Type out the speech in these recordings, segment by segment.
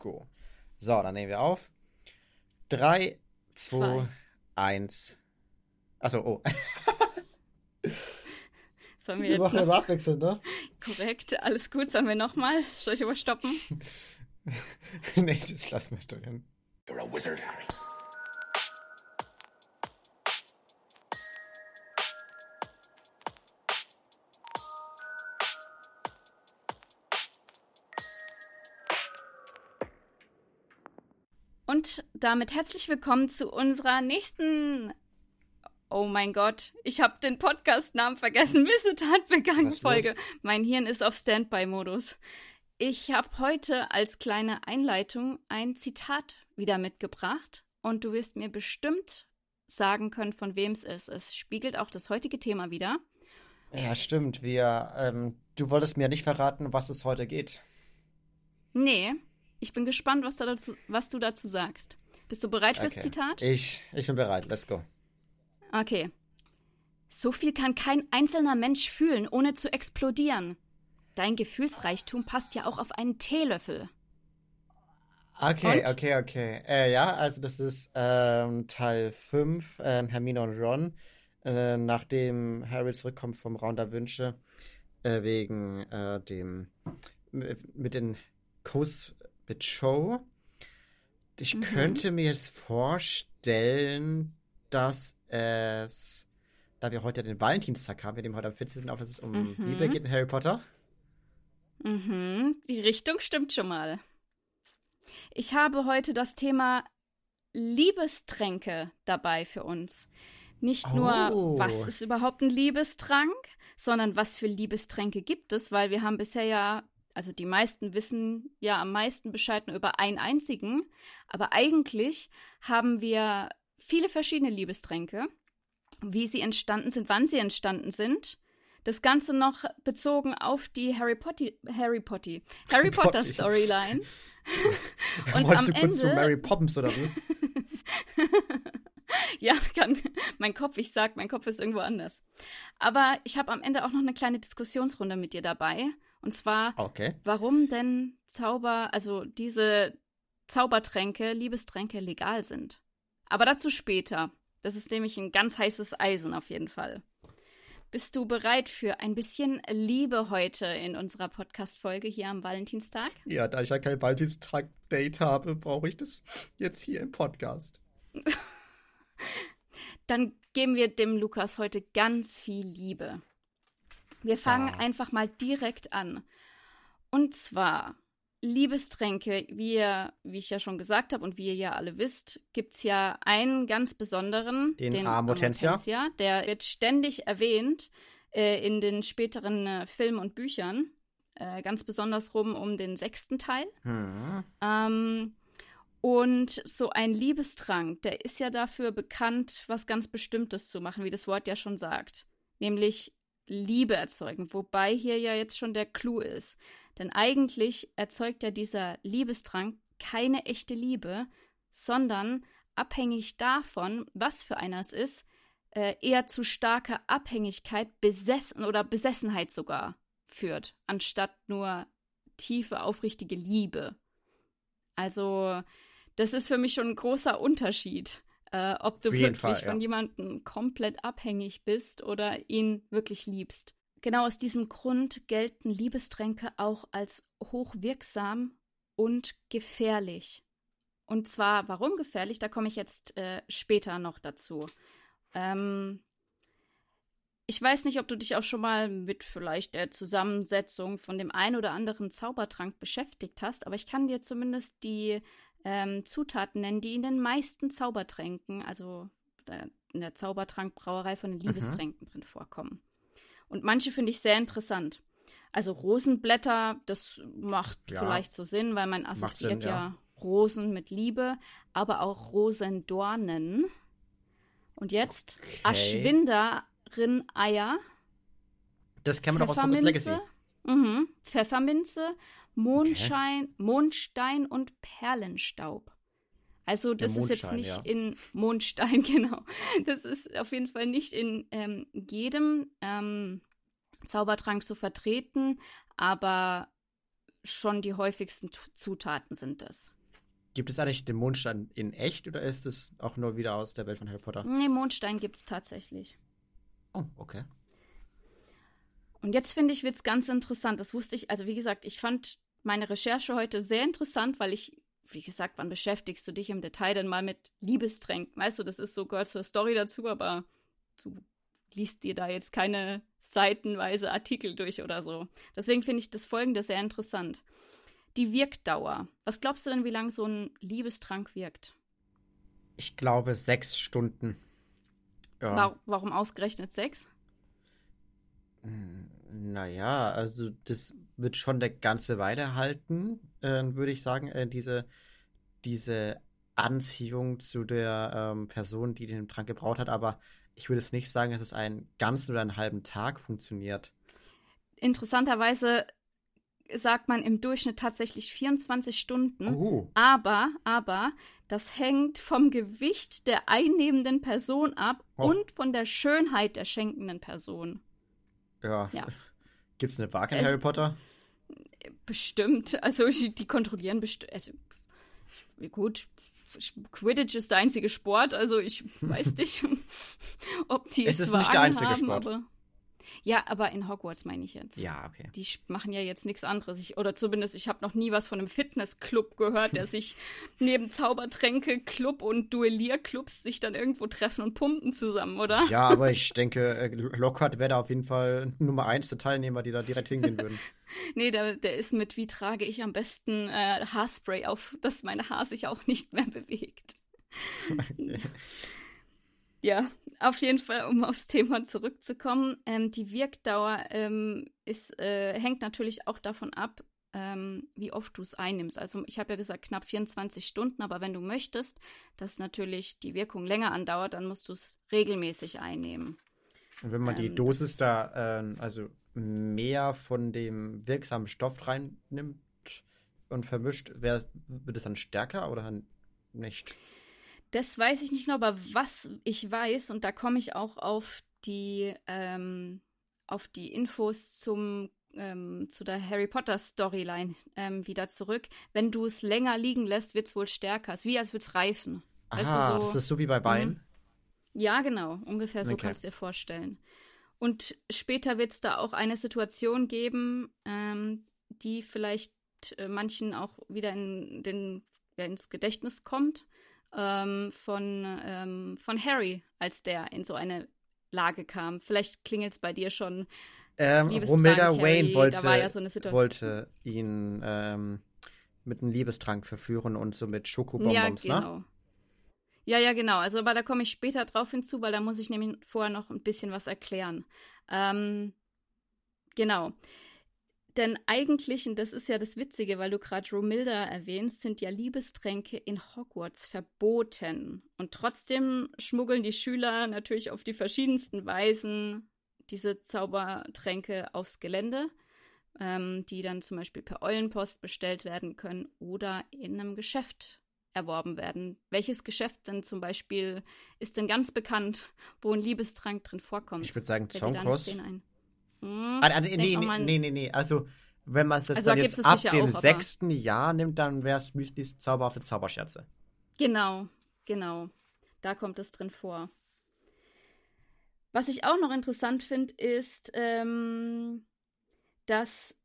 go. So, dann nehmen wir auf. 3, 2, 1. Achso, oh. Sollen wir, Wir jetzt machen noch, nachwechseln, ne? korrekt, alles gut, sollen wir nochmal? Soll ich überstoppen? nee, das lassen wir drin. You're a wizard, Harry. Damit herzlich willkommen zu unserer nächsten. Oh mein Gott, ich habe den Podcast-Namen vergessen. Missetat begangen Folge. Mein Hirn ist auf Standby-Modus. Ich habe heute als kleine Einleitung ein Zitat wieder mitgebracht und du wirst mir bestimmt sagen können, von wem es ist. Es spiegelt auch das heutige Thema wieder. Ja, stimmt. Wir, ähm, du wolltest mir nicht verraten, was es heute geht. Nee, ich bin gespannt, was, da dazu, was du dazu sagst. Bist du bereit fürs Okay. Zitat? Ich, ich bin bereit. Let's go. Okay. So viel kann kein einzelner Mensch fühlen, ohne zu explodieren. Dein Gefühlsreichtum passt ja auch auf einen Teelöffel. Okay, Und? okay, okay. Äh, ja, also das ist ähm, Teil 5, ähm, Hermine und Ron, äh, nachdem Harry zurückkommt vom Raum der Wünsche, äh, wegen äh, dem, mit mit den Kuss mit Cho. Ich Mhm. könnte mir jetzt vorstellen, dass es, da wir heute den Valentinstag haben, wir nehmen heute am 14. auf, dass es um Mhm. Liebe geht in Harry Potter. Mhm, die Richtung stimmt schon mal. Ich habe heute das Thema Liebestränke dabei für uns. Nicht nur, Oh. was ist überhaupt ein Liebestrank, sondern was für Liebestränke gibt es, weil wir haben bisher ja, also die meisten wissen ja am meisten Bescheid nur über einen einzigen, aber eigentlich haben wir viele verschiedene Liebestränke, wie sie entstanden sind, wann sie entstanden sind. Das Ganze noch bezogen auf die Harry Potter, Harry Potter, Harry Potter. Storyline. Und Wolltest am du kurz zu Ende- Mary Poppins oder wie? Ja, kann mein Kopf, ich sag, mein Kopf ist irgendwo anders. Aber ich habe am Ende auch noch eine kleine Diskussionsrunde mit dir dabei. Und zwar, Okay. warum denn Zauber, also diese Zaubertränke, Liebestränke legal sind. Aber dazu später. Das ist nämlich ein ganz heißes Eisen auf jeden Fall. Bist du bereit für ein bisschen Liebe heute in unserer Podcast-Folge hier am Valentinstag? Ja, da ich ja kein Valentinstag-Date habe, brauche ich das jetzt hier im Podcast. Dann geben wir dem Lukas heute ganz viel Liebe. Wir fangen Ah. einfach mal direkt an. Und zwar Liebestränke, wie, ihr, wie ich ja schon gesagt habe und wie ihr ja alle wisst, gibt es ja einen ganz besonderen, Den Amortentia. Der wird ständig erwähnt äh, in den späteren äh, Filmen und Büchern. Äh, ganz besonders rum um den sechsten Teil. Hm. Ähm, und so ein Liebestrank, der ist ja dafür bekannt, was ganz Bestimmtes zu machen, wie das Wort ja schon sagt. Nämlich Liebe erzeugen, wobei hier ja jetzt schon der Clou ist. Denn eigentlich erzeugt ja dieser Liebestrank keine echte Liebe, sondern abhängig davon, was für einer es ist, äh, eher zu starker Abhängigkeit, Besessen oder Besessenheit sogar führt, anstatt nur tiefe, aufrichtige Liebe. Also, das ist für mich schon ein großer Unterschied, äh, ob du wirklich Fall, ja. von jemandem komplett abhängig bist oder ihn wirklich liebst. Genau aus diesem Grund gelten Liebestränke auch als hochwirksam und gefährlich. Und zwar, warum gefährlich? Da komme ich jetzt äh, später noch dazu. Ähm, ich weiß nicht, ob du dich auch schon mal mit vielleicht der Zusammensetzung von dem ein oder anderen Zaubertrank beschäftigt hast, aber ich kann dir zumindest die ähm, Zutaten nennen, die in den meisten Zaubertränken, also in der Zaubertrankbrauerei von den Liebestränken drin vorkommen. Und manche finde ich sehr interessant. Also Rosenblätter, das macht Ja. vielleicht so Sinn, weil man assoziiert Sinn, ja. ja. Rosen mit Liebe, aber auch Rosendornen. Und jetzt Okay. Aschwinderin-Eier, Das kennen wir doch aus Hogwarts Legacy. Mhm, Pfefferminze, Mondschein, Mondstein und Perlenstaub. Also das ist jetzt nicht ja. in Mondstein, genau. Das ist auf jeden Fall nicht in ähm, jedem ähm, Zaubertrank so vertreten, aber schon die häufigsten Zutaten sind das. Gibt es eigentlich den Mondstein in echt oder ist es auch nur wieder aus der Welt von Harry Potter? Nee, Mondstein gibt es tatsächlich. Oh, okay. Und jetzt finde ich, wird es ganz interessant. Das wusste ich, also wie gesagt, ich fand meine Recherche heute sehr interessant, weil ich, wie gesagt, wann beschäftigst du dich im Detail denn mal mit Liebestränken? Weißt du, das ist so, gehört zur Story dazu, aber du liest dir da jetzt keine seitenweise Artikel durch oder so. Deswegen finde ich das folgende sehr interessant. Die Wirkdauer. Was glaubst du denn, wie lange so ein Liebestrank wirkt? Ich glaube sechs Stunden. Ja. Warum, warum ausgerechnet sechs? Hm, naja, also das wird schon eine ganze Weile halten, äh, würde ich sagen. Äh, diese, diese Anziehung zu der ähm, Person, die den Trank gebraut hat, aber ich würde es nicht sagen, dass es einen ganzen oder einen halben Tag funktioniert. Interessanterweise sagt man im Durchschnitt tatsächlich 24 Stunden. Oh. Aber, aber, das hängt vom Gewicht der einnehmenden Person ab oh. und von der Schönheit der schenkenden Person. Ja. ja. Gibt es eine Waage in Harry Potter? Bestimmt. Also, die kontrollieren bestimmt. Also, gut, Quidditch ist der einzige Sport, also ich weiß nicht, ob die es ist nicht der einzige haben, Sport. Ja, aber in Hogwarts meine ich jetzt. Ja, okay. Die machen ja jetzt nichts anderes. Ich, oder zumindest, ich habe noch nie was von einem Fitnessclub gehört, der sich neben Zaubertränke, Club und Duellierclubs sich dann irgendwo treffen und pumpen zusammen, oder? Ja, aber ich denke, äh, Lockhart wäre da auf jeden Fall Nummer eins der Teilnehmer, die da direkt hingehen würden. nee, der, der ist mit, wie trage ich am besten äh, Haarspray auf, dass mein Haar sich auch nicht mehr bewegt. Okay. Ja, auf jeden Fall, um aufs Thema zurückzukommen. Ähm, die Wirkdauer ähm, ist, äh, hängt natürlich auch davon ab, ähm, wie oft du es einnimmst. Also ich habe ja gesagt, knapp 24 Stunden, aber wenn du möchtest, dass natürlich die Wirkung länger andauert, dann musst du es regelmäßig einnehmen. Und wenn man die ähm, Dosis da, äh, also mehr von dem wirksamen Stoff reinnimmt und vermischt, wär, wird es dann stärker oder nicht? Das weiß ich nicht genau, aber was ich weiß, und da komme ich auch auf die, ähm, auf die Infos zum, ähm, zu der Harry Potter Storyline ähm, wieder zurück. Wenn du es länger liegen lässt, wird es wohl stärker. Es ist wie als würde es reifen. Aha, weißt du, so, das ist so wie bei Wein? Mhm. Ja, genau. Ungefähr so okay. kannst du dir vorstellen. Und später wird es da auch eine Situation geben, ähm, die vielleicht äh, manchen auch wieder in den, ins Gedächtnis kommt ähm, von, ähm, von Harry, als der in so eine Lage kam. Vielleicht klingelt es bei dir schon. Ähm, Romilda Wayne wollte, ja so wollte ihn ähm, mit einem Liebestrank verführen und so mit Schokobonbons, ja, ne? genau. ne? Ja, ja, genau. Also, aber da komme ich später drauf hinzu, weil da muss ich nämlich vorher noch ein bisschen was erklären. Ähm, genau. Denn eigentlich, und das ist ja das Witzige, weil du gerade Romilda erwähnst, sind ja Liebestränke in Hogwarts verboten. Und trotzdem schmuggeln die Schüler natürlich auf die verschiedensten Weisen diese Zaubertränke aufs Gelände, ähm, die dann zum Beispiel per Eulenpost bestellt werden können oder in einem Geschäft erworben werden. Welches Geschäft denn zum Beispiel ist denn ganz bekannt, wo ein Liebestrank drin vorkommt? Ich würde sagen Zonkos. Hm, ah, nee, nee, nee, nee, nee, Also, wenn man es jetzt, also, dann jetzt ab dem auch, sechsten Jahr nimmt, dann wäre es Müslis zauberhafte Zauberscherze. Genau, genau. Da kommt es drin vor. Was ich auch noch interessant finde, ist, ähm, dass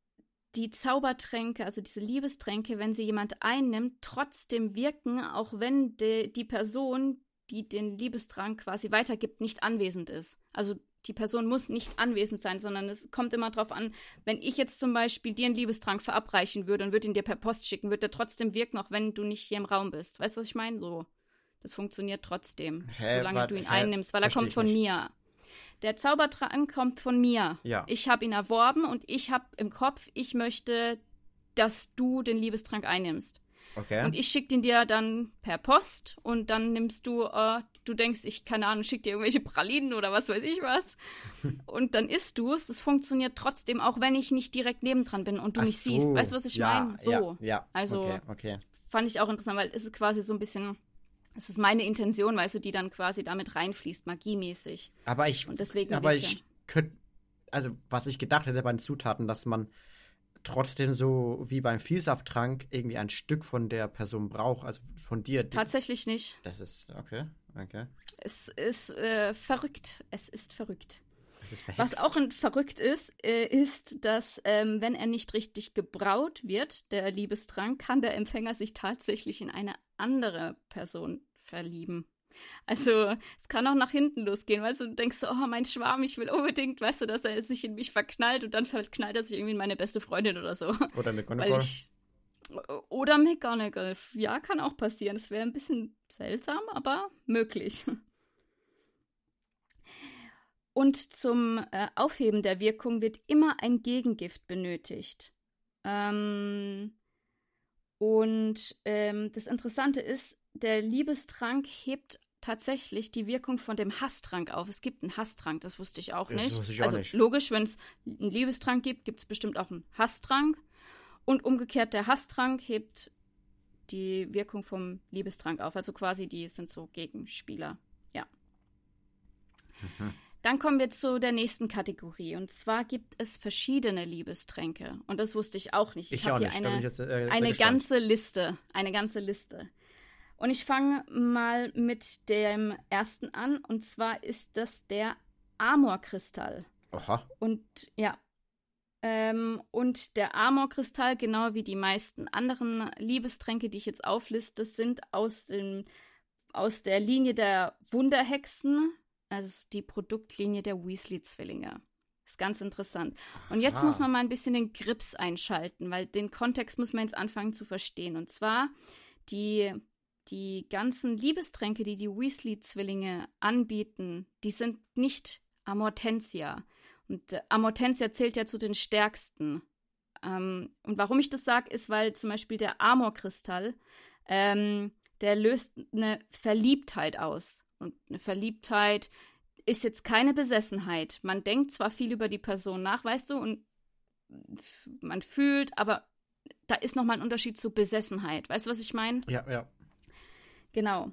die Zaubertränke, also diese Liebestränke, wenn sie jemand einnimmt, trotzdem wirken, auch wenn de, die Person, die den Liebestrank quasi weitergibt, nicht anwesend ist. Also die Person muss nicht anwesend sein, sondern es kommt immer darauf an, wenn ich jetzt zum Beispiel dir einen Liebestrank verabreichen würde und würde ihn dir per Post schicken, würde der trotzdem wirken, auch wenn du nicht hier im Raum bist. Weißt du, was ich meine? So. Das funktioniert trotzdem, hä, solange wat, du ihn hä, einnimmst, weil er kommt von nicht. mir. Der Zaubertrank kommt von mir. Ja. Ich habe ihn erworben und ich habe im Kopf, ich möchte, dass du den Liebestrank einnimmst. Okay. Und ich schicke den dir dann per Post und dann nimmst du, äh, du denkst, ich, keine Ahnung, schick dir irgendwelche Pralinen oder was weiß ich was. und dann isst du es. Das funktioniert trotzdem, auch wenn ich nicht direkt nebendran bin und du Ach mich so. siehst. Weißt du, was ich ja, meine? So. Ja, ja. Also okay, okay. fand ich auch interessant, weil es ist quasi so ein bisschen. Es ist meine Intention, weißt du, die dann quasi damit reinfließt, magiemäßig. Aber ich, und deswegen aber ich könnte, also was ich gedacht hätte bei den Zutaten, dass man trotzdem so wie beim Vielsafttrank irgendwie ein Stück von der Person braucht, also von dir. Tatsächlich nicht. Das ist, okay, okay. Es ist äh, verrückt. Es ist verrückt. Ist Was auch verrückt ist, äh, ist, dass ähm, wenn er nicht richtig gebraut wird, der Liebestrank, kann der Empfänger sich tatsächlich in eine andere Person verlieben. Also es kann auch nach hinten losgehen, weißt du, du denkst so, oh, mein Schwarm, ich will unbedingt, weißt du, dass er sich in mich verknallt und dann verknallt er sich irgendwie in meine beste Freundin oder so. Oder McGonagall. Ich, oder McGonagall. Ja, kann auch passieren. Es wäre ein bisschen seltsam, aber möglich. Und zum äh, Aufheben der Wirkung wird immer ein Gegengift benötigt. Ähm, und ähm, das Interessante ist, der Liebestrank hebt tatsächlich die Wirkung von dem Hasstrank auf. Es gibt einen Hasstrank, das wusste ich auch nicht. Ich auch also nicht. logisch, wenn es einen Liebestrank gibt, gibt es bestimmt auch einen Hasstrank. Und umgekehrt, der Hasstrank hebt die Wirkung vom Liebestrank auf. Also quasi, die sind so Gegenspieler. Ja. Mhm. Dann kommen wir zu der nächsten Kategorie. Und zwar gibt es verschiedene Liebestränke. Und das wusste ich auch nicht. Ich, Ich habe nicht. hier bin eine, jetzt, äh, eine ganze Liste. Eine ganze Liste. Und ich fange mal mit dem ersten an. Und zwar ist das der Amorkristall. Oha. Und ja. Ähm, und der Amorkristall, genau wie die meisten anderen Liebestränke, die ich jetzt aufliste, sind aus, dem, aus der Linie der Wunderhexen. Also die Produktlinie der Weasley-Zwillinge. Ist ganz interessant. Und jetzt Aha. muss man mal ein bisschen den Grips einschalten, weil den Kontext muss man jetzt anfangen zu verstehen. Und zwar die, die ganzen Liebestränke, die die Weasley-Zwillinge anbieten, die sind nicht Amortensia. Und äh, Amortensia zählt ja zu den stärksten. Ähm, und warum ich das sage, ist, weil zum Beispiel der Amorkristall, ähm, der löst eine Verliebtheit aus. Und eine Verliebtheit ist jetzt keine Besessenheit. Man denkt zwar viel über die Person nach, weißt du, und man fühlt, aber da ist nochmal ein Unterschied zu Besessenheit. Weißt du, was ich meine? Ja, ja. Genau.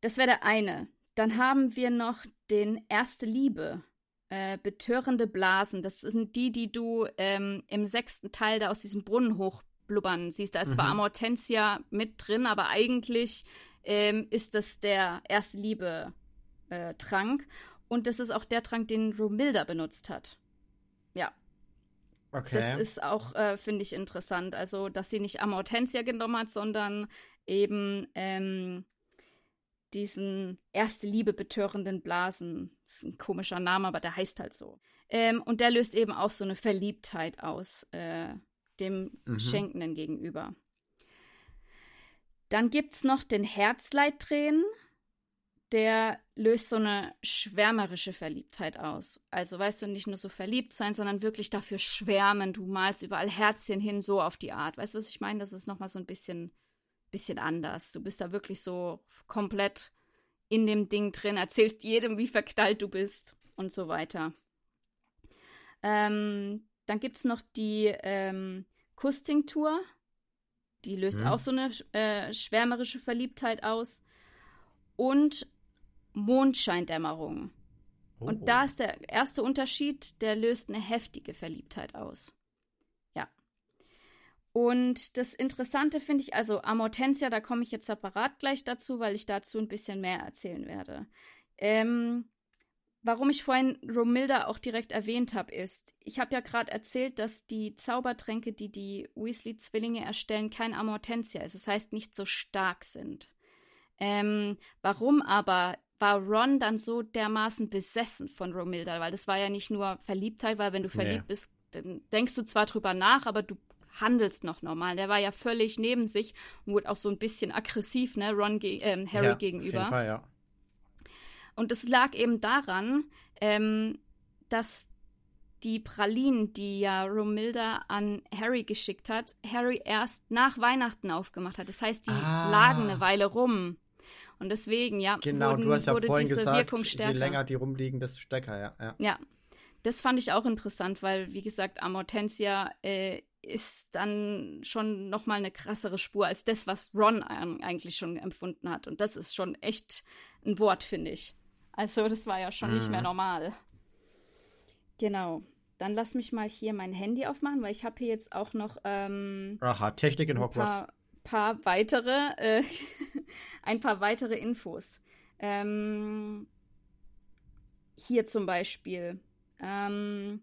Das wäre der eine. Dann haben wir noch den Erste Liebe. Äh, betörende Blasen. Das sind die, die du ähm, im sechsten Teil da aus diesem Brunnen hochblubbern siehst. Da ist zwar Mhm. Amortensia mit drin, aber eigentlich ähm, ist das der Erste Liebe äh. Und das ist auch der Trank, den Romilda benutzt hat. Ja, Okay. das ist auch, äh, finde ich, interessant. Also, dass sie nicht Amortensia genommen hat, sondern eben ähm, diesen erste Liebe betörenden Blasen. Das ist ein komischer Name, aber der heißt halt so. Ähm, und der löst eben auch so eine Verliebtheit aus äh, dem Mhm. Schenkenden gegenüber. Dann gibt es noch den Herzleittränen. Der löst so eine schwärmerische Verliebtheit aus. Also, weißt du, nicht nur so verliebt sein, sondern wirklich dafür schwärmen. Du malst überall Herzchen hin, so auf die Art. Weißt du, was ich meine? Das ist nochmal so ein bisschen, bisschen anders. Du bist da wirklich so komplett in dem Ding drin, erzählst jedem, wie verknallt du bist und so weiter. Ähm, dann gibt es noch die ähm, Kustingtour. Die löst Mhm. auch so eine äh, schwärmerische Verliebtheit aus. Und Mondscheindämmerung. Oh. Und da ist der erste Unterschied, der löst eine heftige Verliebtheit aus. Ja. Und das Interessante finde ich, also Amortensia, da komme ich jetzt separat gleich dazu, weil ich dazu ein bisschen mehr erzählen werde. Ähm, warum ich vorhin Romilda auch direkt erwähnt habe, ist, ich habe ja gerade erzählt, dass die Zaubertränke, die die Weasley-Zwillinge erstellen, kein Amortensia ist. Das heißt, nicht so stark sind. Ähm, warum aber war Ron dann so dermaßen besessen von Romilda? Weil das war ja nicht nur Verliebtheit, weil wenn du verliebt Nee. bist, dann denkst du zwar drüber nach, aber du handelst noch normal. Der war ja völlig neben sich und wurde auch so ein bisschen aggressiv, ne, Ron ge ähm, Harry ja, gegenüber. Auf jeden Fall, ja. Und es lag eben daran, ähm, dass die Pralinen, die ja Romilda an Harry geschickt hat, Harry erst nach Weihnachten aufgemacht hat. Das heißt, die Ah. lagen eine Weile rum. Und deswegen, ja, Genau, wurden, du hast ja wurde vorhin diese gesagt, Wirkung je stärker. länger die rumliegen, desto stärker, ja. ja. Ja, das fand ich auch interessant, weil, wie gesagt, Amortensia äh, ist dann schon noch mal eine krassere Spur als das, was Ron eigentlich schon empfunden hat. Und das ist schon echt ein Wort, finde ich. Also, das war ja schon nicht mehr Mhm. normal. Genau. dann lass mich mal hier mein Handy aufmachen, weil ich habe hier jetzt auch noch ähm, Aha, Technik in Hogwarts. Ein paar, weitere, äh, ein paar weitere Infos. Ähm, hier zum Beispiel. Ähm,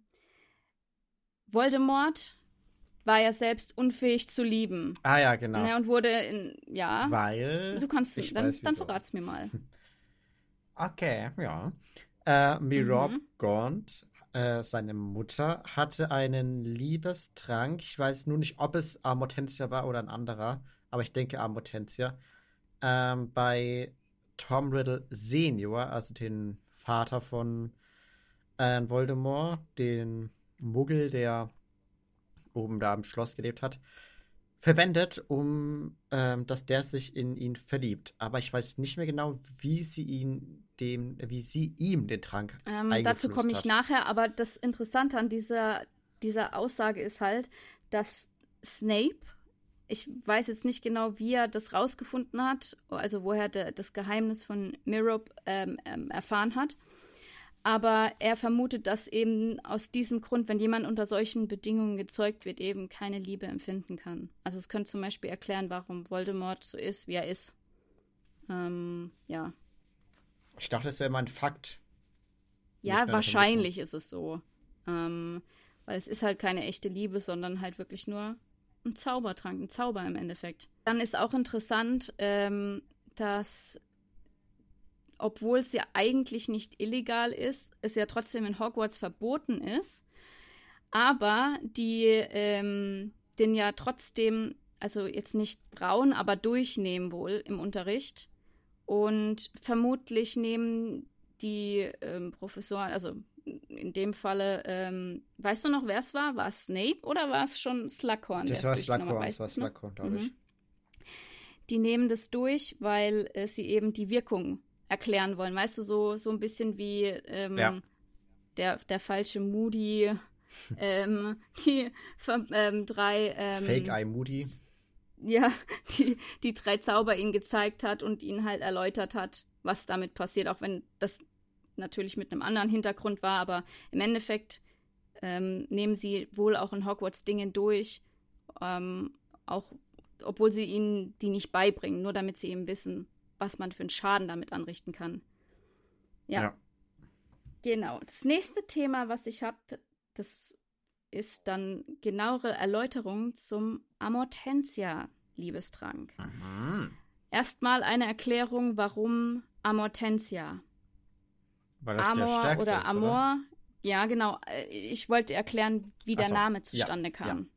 Voldemort war ja selbst unfähig zu lieben. Ah ja, genau. Ne, und wurde in, ja. Weil. Du kannst, ich dann, weiß, dann wieso. verrat's mir mal. Okay, ja. Äh, Mirob Mhm. Gaunt, äh, seine Mutter, hatte einen Liebestrank. Ich weiß nur nicht, ob es Amortentia war oder ein anderer, aber ich denke Amortentia. Ähm, bei Tom Riddle Senior, also den Vater von äh, Voldemort, den Muggel, der oben da im Schloss gelebt hat, verwendet, um ähm, dass der sich in ihn verliebt. Aber ich weiß nicht mehr genau, wie sie ihn dem, wie sie ihm den Trank Ähm, dazu komme ich hat. nachher, aber das Interessante an dieser, dieser Aussage ist halt, dass Snape, ich weiß jetzt nicht genau, wie er das rausgefunden hat, also woher der, das Geheimnis von Mirob ähm, ähm, erfahren hat, aber er vermutet, dass eben aus diesem Grund, wenn jemand unter solchen Bedingungen gezeugt wird, eben keine Liebe empfinden kann. Also es könnte zum Beispiel erklären, warum Voldemort so ist, wie er ist. Ähm, ja. Ich dachte, das wäre mal ein Fakt. Ja, wahrscheinlich ist es so. Ähm, weil es ist halt keine echte Liebe, sondern halt wirklich nur ein Zaubertrank, ein Zauber im Endeffekt. Dann ist auch interessant, ähm, dass, obwohl es ja eigentlich nicht illegal ist, es ja trotzdem in Hogwarts verboten ist, aber die ähm, den ja trotzdem, also jetzt nicht braun, aber durchnehmen wohl im Unterricht. Und vermutlich nehmen die ähm, Professoren, also in dem Falle, ähm, weißt du noch, wer es war? War es Snape oder war es schon Slughorn? Das der war? Slughorn, das war? Slughorn, glaube ich. Mhm. Die nehmen das durch, weil äh, sie eben die Wirkung erklären wollen. Weißt du, so, so ein bisschen wie ähm, Ja. der, der falsche Moody, ähm, die ähm, drei ähm, Fake Eye Moody. ja, die, die drei Zauber ihnen gezeigt hat und ihnen halt erläutert hat, was damit passiert, auch wenn das natürlich mit einem anderen Hintergrund war, aber im Endeffekt ähm, nehmen sie wohl auch in Hogwarts Dinge durch, ähm, auch obwohl sie ihnen die nicht beibringen, nur damit sie eben wissen, was man für einen Schaden damit anrichten kann. Ja, Ja. genau. Das nächste Thema, was ich habe, das ist dann genauere Erläuterung zum Amortentia-Liebestrank. Mhm. Erstmal eine Erklärung, warum Amortentia. Weil das der Amor stärkste oder Amor. Ja, genau. Äh, Ich wollte erklären, wie der so, Name ja, zustande ja. kam.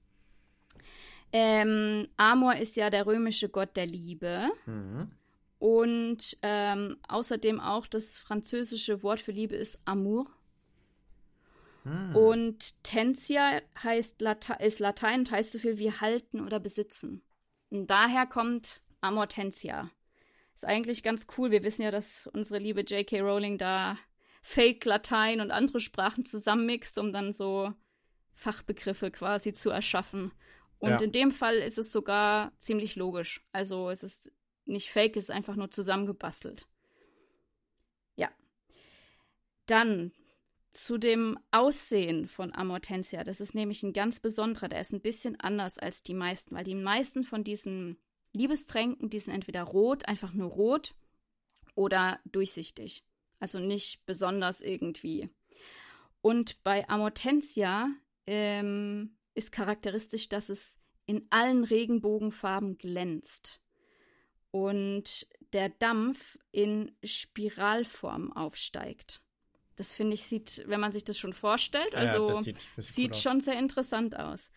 Ähm, Amor ist ja der römische Gott der Liebe Oder? Mhm. und ähm, außerdem auch das französische Wort für Liebe ist Amour. Mhm. Und Tensia heißt Late ist Latein und heißt so viel wie halten oder besitzen. Und daher kommt Amortentia. Ist eigentlich ganz cool. Wir wissen ja, dass unsere liebe J.K. Rowling da Fake Latein und andere Sprachen zusammenmixt, um dann so Fachbegriffe quasi zu erschaffen. Und Ja. in dem Fall ist es sogar ziemlich logisch. Also es ist nicht fake, es ist einfach nur zusammengebastelt. Ja. Dann zu dem Aussehen von Amortensia. Das ist nämlich ein ganz besonderer. Der ist ein bisschen anders als die meisten, weil die meisten von diesen Liebestränken, die sind entweder rot, einfach nur rot oder durchsichtig. Also nicht besonders irgendwie. Und bei Amortensia ähm, ist charakteristisch, dass es in allen Regenbogenfarben glänzt und der Dampf in Spiralform aufsteigt. Das finde ich, sieht, wenn man sich das schon vorstellt, Ja, ja, also das sieht, das sieht, schon sehr interessant aus.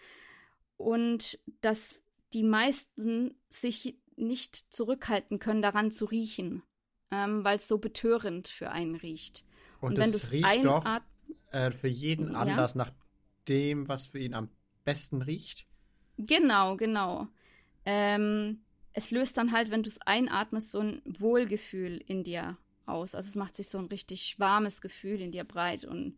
Und dass die meisten sich nicht zurückhalten können, daran zu riechen, ähm, weil es so betörend für einen riecht. Und, Und, wenn du es riecht doch äh, für jeden Ja. anders nach dem, was für ihn am besten riecht. Genau, genau. Ähm, es löst dann halt, wenn du es einatmest, so ein Wohlgefühl in dir aus. Also es macht sich so ein richtig warmes Gefühl in dir breit. Und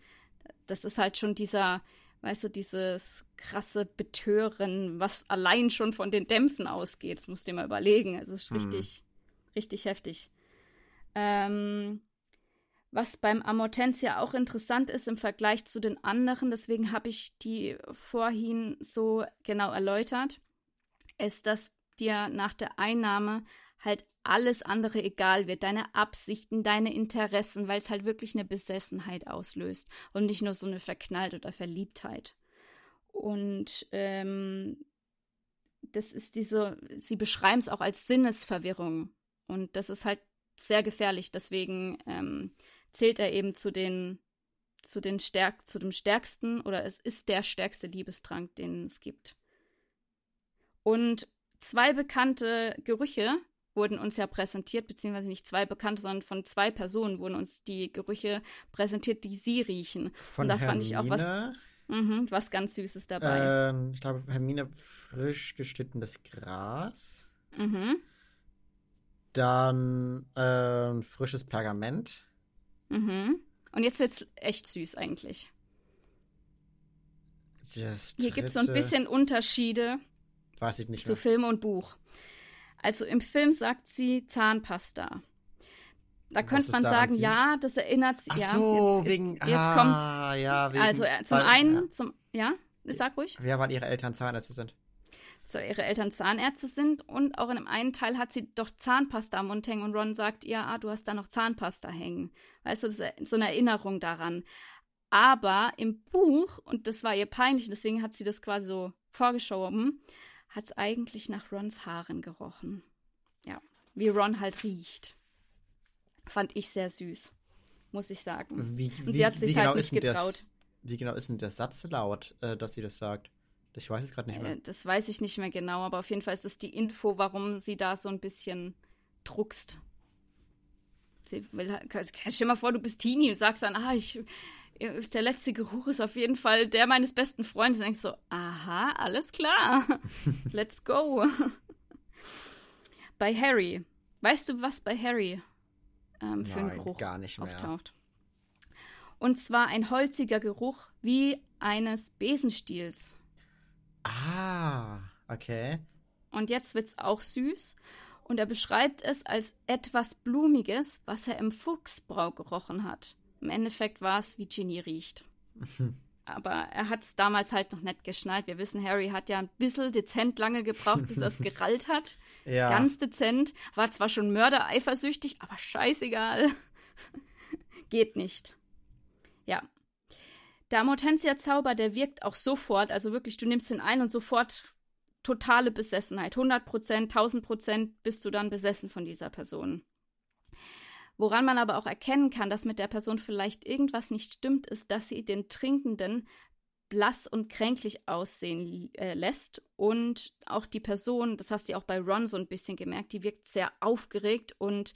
das ist halt schon dieser, weißt du, dieses krasse Betören, was allein schon von den Dämpfen ausgeht. Das musst du dir mal überlegen. Es ist Hm. richtig, richtig heftig. Ähm, Was beim Amortensia auch interessant ist im Vergleich zu den anderen, deswegen habe ich die vorhin so genau erläutert, ist, dass dir nach der Einnahme halt alles andere egal wird, deine Absichten, deine Interessen, weil es halt wirklich eine Besessenheit auslöst und nicht nur so eine Verknallt oder Verliebtheit. Und ähm, das ist diese, sie beschreiben es auch als Sinnesverwirrung. Und das ist halt sehr gefährlich. Deswegen ähm, zählt er eben zu den, zu den Stärk zu dem stärksten oder es ist der stärkste Liebestrank, den es gibt. Und zwei bekannte Gerüche wurden uns ja präsentiert, beziehungsweise nicht zwei bekannte, sondern von zwei Personen wurden uns die Gerüche präsentiert, die sie riechen. Von Und da Hermine, fand ich auch was, mhm, was ganz Süßes dabei. ähm, ich glaube, Hermine frisch geschnittenes Gras. Mhm, Dann ähm, frisches Pergament. mhm. Und jetzt wird's echt süß eigentlich. Das Hier gibt es so ein bisschen Unterschiede Weiß ich nicht zu mehr. Film und Buch. Also im Film sagt sie Zahnpasta. Da Was könnte man sagen, ja, das erinnert sie. Ach ja, so, jetzt, wegen. jetzt ah, kommt's. ja, wegen. Also äh, zum weil- einen, Ja. zum ja, sag ruhig, Ja, weil ihre Eltern Zahnärzte sind. So ihre Eltern Zahnärzte sind und auch in einem einen Teil hat sie doch Zahnpasta am Mund hängen und Ron sagt ihr, ah, du hast da noch Zahnpasta hängen. Weißt du, das ist so eine Erinnerung daran. Aber im Buch, und das war ihr peinlich, deswegen hat sie das quasi so vorgeschoben, hat es eigentlich nach Rons Haaren gerochen. Ja, wie Ron halt riecht. Fand ich sehr süß, muss ich sagen. Wie, Und wie, sie hat sich's wie halt genau nicht getraut. Das, wie genau ist denn der Satz laut, äh, dass sie das sagt? Ich weiß es gerade nicht mehr. Äh, das weiß ich nicht mehr genau, aber auf jeden Fall ist das die Info, warum sie da so ein bisschen druckst. Sie will, halt- stell dir mal vor, du bist Teenie und sagst dann, ah, ich, der letzte Geruch ist auf jeden Fall der meines besten Freundes. Und denkst so, aha, alles klar, let's go. bei Harry, weißt du, was bei Harry ähm, für Nein, ein Geruch gar nicht mehr. auftaucht? Und zwar ein holziger Geruch wie eines Besenstiels. Ah, okay. Und jetzt wird's auch süß. Und er beschreibt es als etwas Blumiges, was er im Fuchsbrau gerochen hat. Im Endeffekt war es, wie Ginny riecht. Aber er hat es damals halt noch nicht geschnallt. Wir wissen, Harry hat ja ein bisschen dezent lange gebraucht, bis er es gerallt hat. Ja. Ganz dezent. War zwar schon mördereifersüchtig, aber scheißegal. Geht nicht. Ja. Der Amortensia-Zauber, der wirkt auch sofort. Also wirklich, du nimmst ihn ein und sofort totale Besessenheit. 100 Prozent, 1000 Prozent bist du dann besessen von dieser Person. Woran man aber auch erkennen kann, dass mit der Person vielleicht irgendwas nicht stimmt, ist, dass sie den Trinkenden blass und kränklich aussehen äh, lässt und auch die Person, das hast du ja auch bei Ron so ein bisschen gemerkt, die wirkt sehr aufgeregt und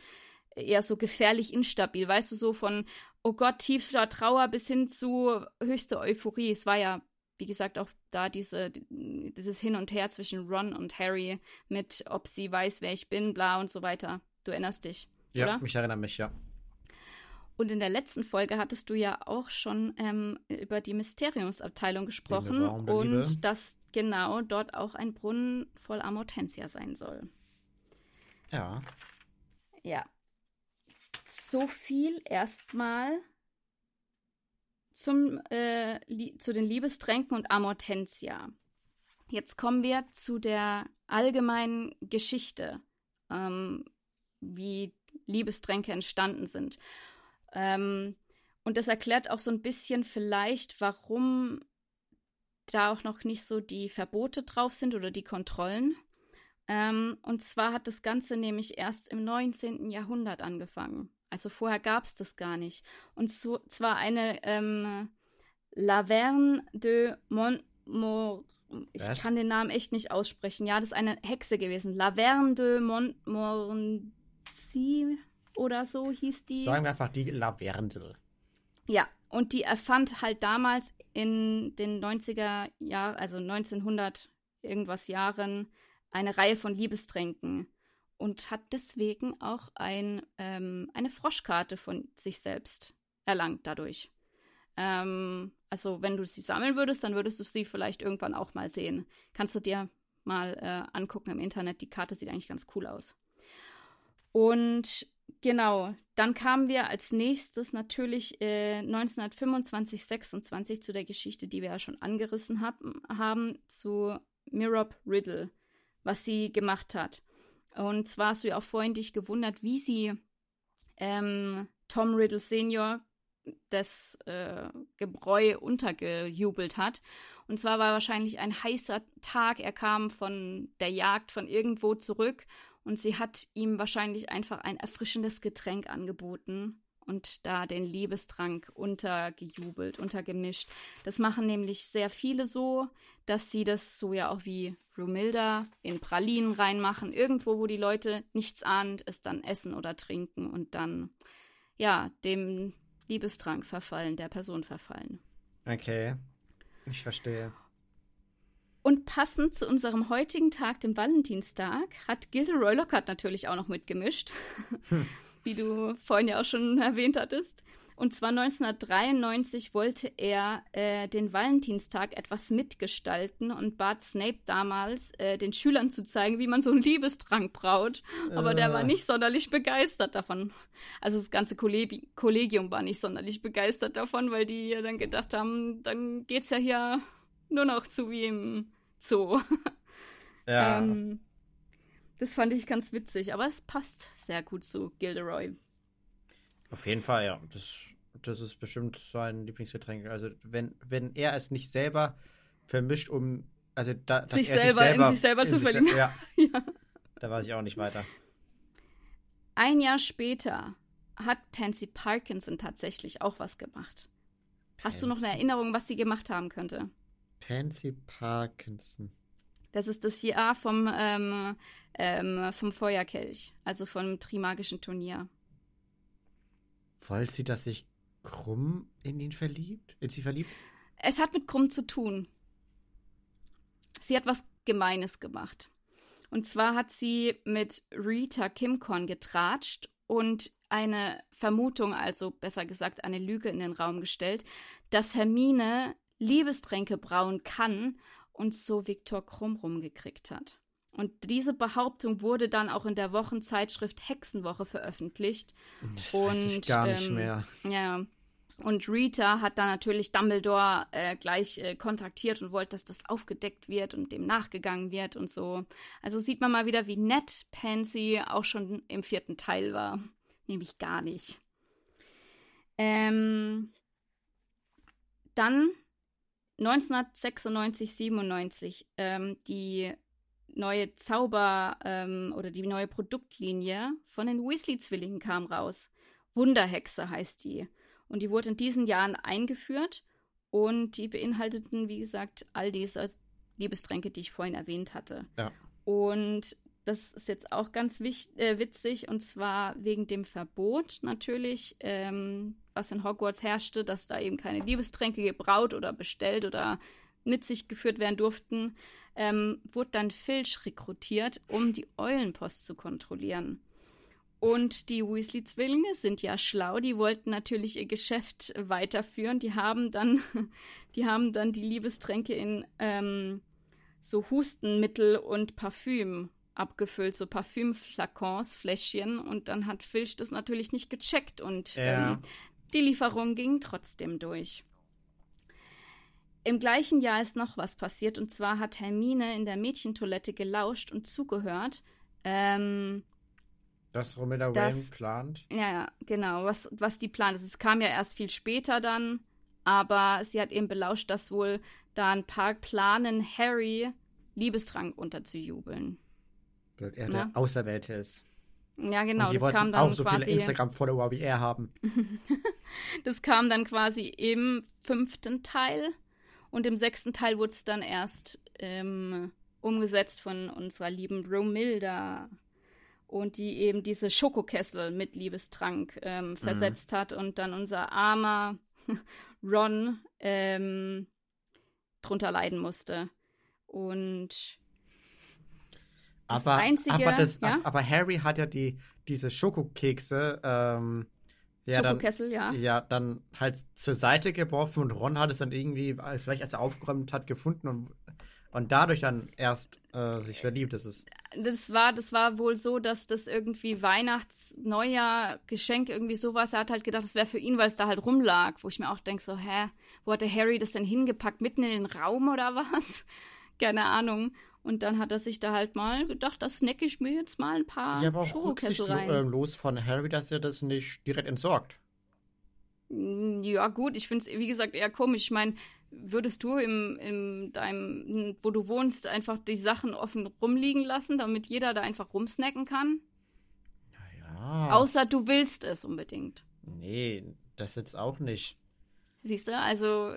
eher so gefährlich instabil, weißt du, so von, oh Gott, tiefster Trauer bis hin zu höchster Euphorie. Es war ja, wie gesagt, auch da diese, dieses Hin und Her zwischen Ron und Harry mit, ob sie weiß, wer ich bin, bla und so weiter. Du erinnerst dich. Ja, oder? mich erinnere mich, ja. Und in der letzten Folge hattest du ja auch schon ähm, über die Mysteriumsabteilung gesprochen und Liebe. dass genau dort auch ein Brunnen voll Amortensia sein soll. Ja. Ja. So viel erstmal zum, äh, zu den Liebestränken und Amortensia. Jetzt kommen wir zu der allgemeinen Geschichte, ähm, wie Liebestränke entstanden sind. Ähm, und das erklärt auch so ein bisschen vielleicht, warum da auch noch nicht so die Verbote drauf sind oder die Kontrollen. Ähm, und zwar hat das Ganze nämlich erst im 19. Jahrhundert angefangen. Also vorher gab es das gar nicht. Und so, zwar eine ähm, Laverne de Montmorency. Ich Was? kann den Namen echt nicht aussprechen. Ja, das ist eine Hexe gewesen. Laverne de Montmorency oder so hieß die. Sagen wir einfach die Lavendel. Ja, und die erfand halt damals in den 90er Jahren, also 1900 irgendwas Jahren, eine Reihe von Liebestränken und hat deswegen auch ein, ähm, eine Froschkarte von sich selbst erlangt dadurch. Ähm, also wenn du sie sammeln würdest, dann würdest du sie vielleicht irgendwann auch mal sehen. Kannst du dir mal äh, angucken im Internet. Die Karte sieht eigentlich ganz cool aus. Und Genau, dann kamen wir als nächstes natürlich äh, 1925, 26 zu der Geschichte, die wir ja schon angerissen hab, haben, zu Mirob Riddle, was sie gemacht hat. Und zwar hast du ja auch vorhin dich gewundert, wie sie ähm, Tom Riddle Senior das äh, Gebräu untergejubelt hat. Und zwar war wahrscheinlich ein heißer Tag. Er kam von der Jagd von irgendwo zurück und sie hat ihm wahrscheinlich einfach ein erfrischendes Getränk angeboten und da den Liebestrank untergejubelt, untergemischt. Das machen nämlich sehr viele so, dass sie das so ja auch wie Romilda in Pralinen reinmachen. Irgendwo, wo die Leute nichts ahnt, es dann essen oder trinken und dann ja dem Liebestrank verfallen, der Person verfallen. Okay, ich verstehe. Und passend zu unserem heutigen Tag, dem Valentinstag, hat Gilderoy Lockhart natürlich auch noch mitgemischt, hm. wie du vorhin ja auch schon erwähnt hattest. Und zwar 1993 wollte er äh, den Valentinstag etwas mitgestalten und bat Snape damals, äh, den Schülern zu zeigen, wie man so einen Liebestrank braut. Aber äh. der war äh. nicht sonderlich begeistert davon. Also das ganze Kolleg Kollegium war nicht sonderlich begeistert davon, weil die ja dann gedacht haben, dann geht's ja hier nur noch zu wie im Zoo. Ja. ähm, das fand ich ganz witzig, aber es passt sehr gut zu Gilderoy. Auf jeden Fall, ja. Das, das ist bestimmt sein Lieblingsgetränk. Also wenn, wenn er es nicht selber vermischt, um also da, dass sich er selber, sich selber in sich selber in zu sich verlieben. Ja. ja. Da weiß ich auch nicht weiter. Ein Jahr später hat Pansy Parkinson tatsächlich auch was gemacht. Pansy. Hast du noch eine Erinnerung, was sie gemacht haben könnte? Pansy Parkinson. Das ist das Jahr vom, ähm, ähm, vom Feuerkelch, also vom Trimagischen Turnier. Wollte sie, dass sich Krumm in ihn verliebt? In sie verliebt? Es hat mit Krumm zu tun. Sie hat was Gemeines gemacht. Und zwar hat sie mit Rita Kimcon getratscht und eine Vermutung, also besser gesagt eine Lüge in den Raum gestellt, dass Hermine Liebestränke brauen kann und so Viktor Krumm rumgekriegt hat. Und diese Behauptung wurde dann auch in der Wochenzeitschrift Hexenwoche veröffentlicht. Das und, weiß ich gar nicht ähm, mehr. Ja. Und Rita hat dann natürlich Dumbledore äh, gleich äh, kontaktiert und wollte, dass das aufgedeckt wird und dem nachgegangen wird und so. Also sieht man mal wieder, wie nett Pansy auch schon im vierten Teil war. Nämlich gar nicht. Ähm, dann 1996, 97 ähm, die neue Zauber ähm, oder die neue Produktlinie von den Weasley-Zwillingen kam raus. Wunderhexe heißt die. Und die wurde in diesen Jahren eingeführt und die beinhalteten, wie gesagt, all diese Liebestränke, die ich vorhin erwähnt hatte. Ja. Und das ist jetzt auch ganz äh, witzig und zwar wegen dem Verbot natürlich, ähm, was in Hogwarts herrschte, dass da eben keine Liebestränke gebraut oder bestellt oder mit sich geführt werden durften, ähm, wurde dann Filch rekrutiert, um die Eulenpost zu kontrollieren. Und die Weasley-Zwillinge sind ja schlau, die wollten natürlich ihr Geschäft weiterführen. Die haben dann, die haben dann die Liebestränke in ähm, so Hustenmittel und Parfüm abgefüllt, so Parfümflakons, Fläschchen. Und dann hat Filch das natürlich nicht gecheckt und ja. ähm, die Lieferung ging trotzdem durch. Im gleichen Jahr ist noch was passiert und zwar hat Hermine in der Mädchentoilette gelauscht und zugehört. Ähm, das Romilla Wayne plant? Ja, ja, genau, was, was die plant. Es kam ja erst viel später dann, aber sie hat eben belauscht, dass wohl da ein paar planen, Harry Liebestrank unterzujubeln. Weil er der Auserwählte ist. Ja, genau. Und die das kam dann auch so quasi, viele Instagram-Follower wie er haben. das kam dann quasi im fünften Teil. Und im sechsten Teil wurde es dann erst ähm, umgesetzt von unserer lieben Romilda. Und die eben diese Schokokessel mit Liebestrank ähm, mhm. versetzt hat und dann unser armer Ron ähm, drunter leiden musste. Und das aber, einzige, aber, das, ja? aber Harry hat ja die, diese Schokokekse ähm, ja, Schokokessel, dann, ja. Ja, dann halt zur Seite geworfen und Ron hat es dann irgendwie, vielleicht als er aufgeräumt hat, gefunden und und dadurch dann erst äh, sich verliebt. Das ist. Das war, das war wohl so, dass das irgendwie Weihnachts-, Neujahr, Geschenk, irgendwie sowas. Er hat halt gedacht, das wäre für ihn, weil es da halt rumlag. Wo ich mir auch denke, so, hä, wo hat der Harry das denn hingepackt? Mitten in den Raum oder was? Keine Ahnung. Und dann hat er sich da halt mal gedacht, da snacke ich mir jetzt mal ein paar Ja, aber auch. Äh, los von Harry, dass er das nicht direkt entsorgt. Hm, ja, gut, ich finde es, wie gesagt, eher komisch. Ich meine, würdest du im, in deinem, wo du wohnst, einfach die Sachen offen rumliegen lassen, damit jeder da einfach rumsnacken kann? Ja. Außer du willst es unbedingt. Nee, das jetzt auch nicht. Siehst du, also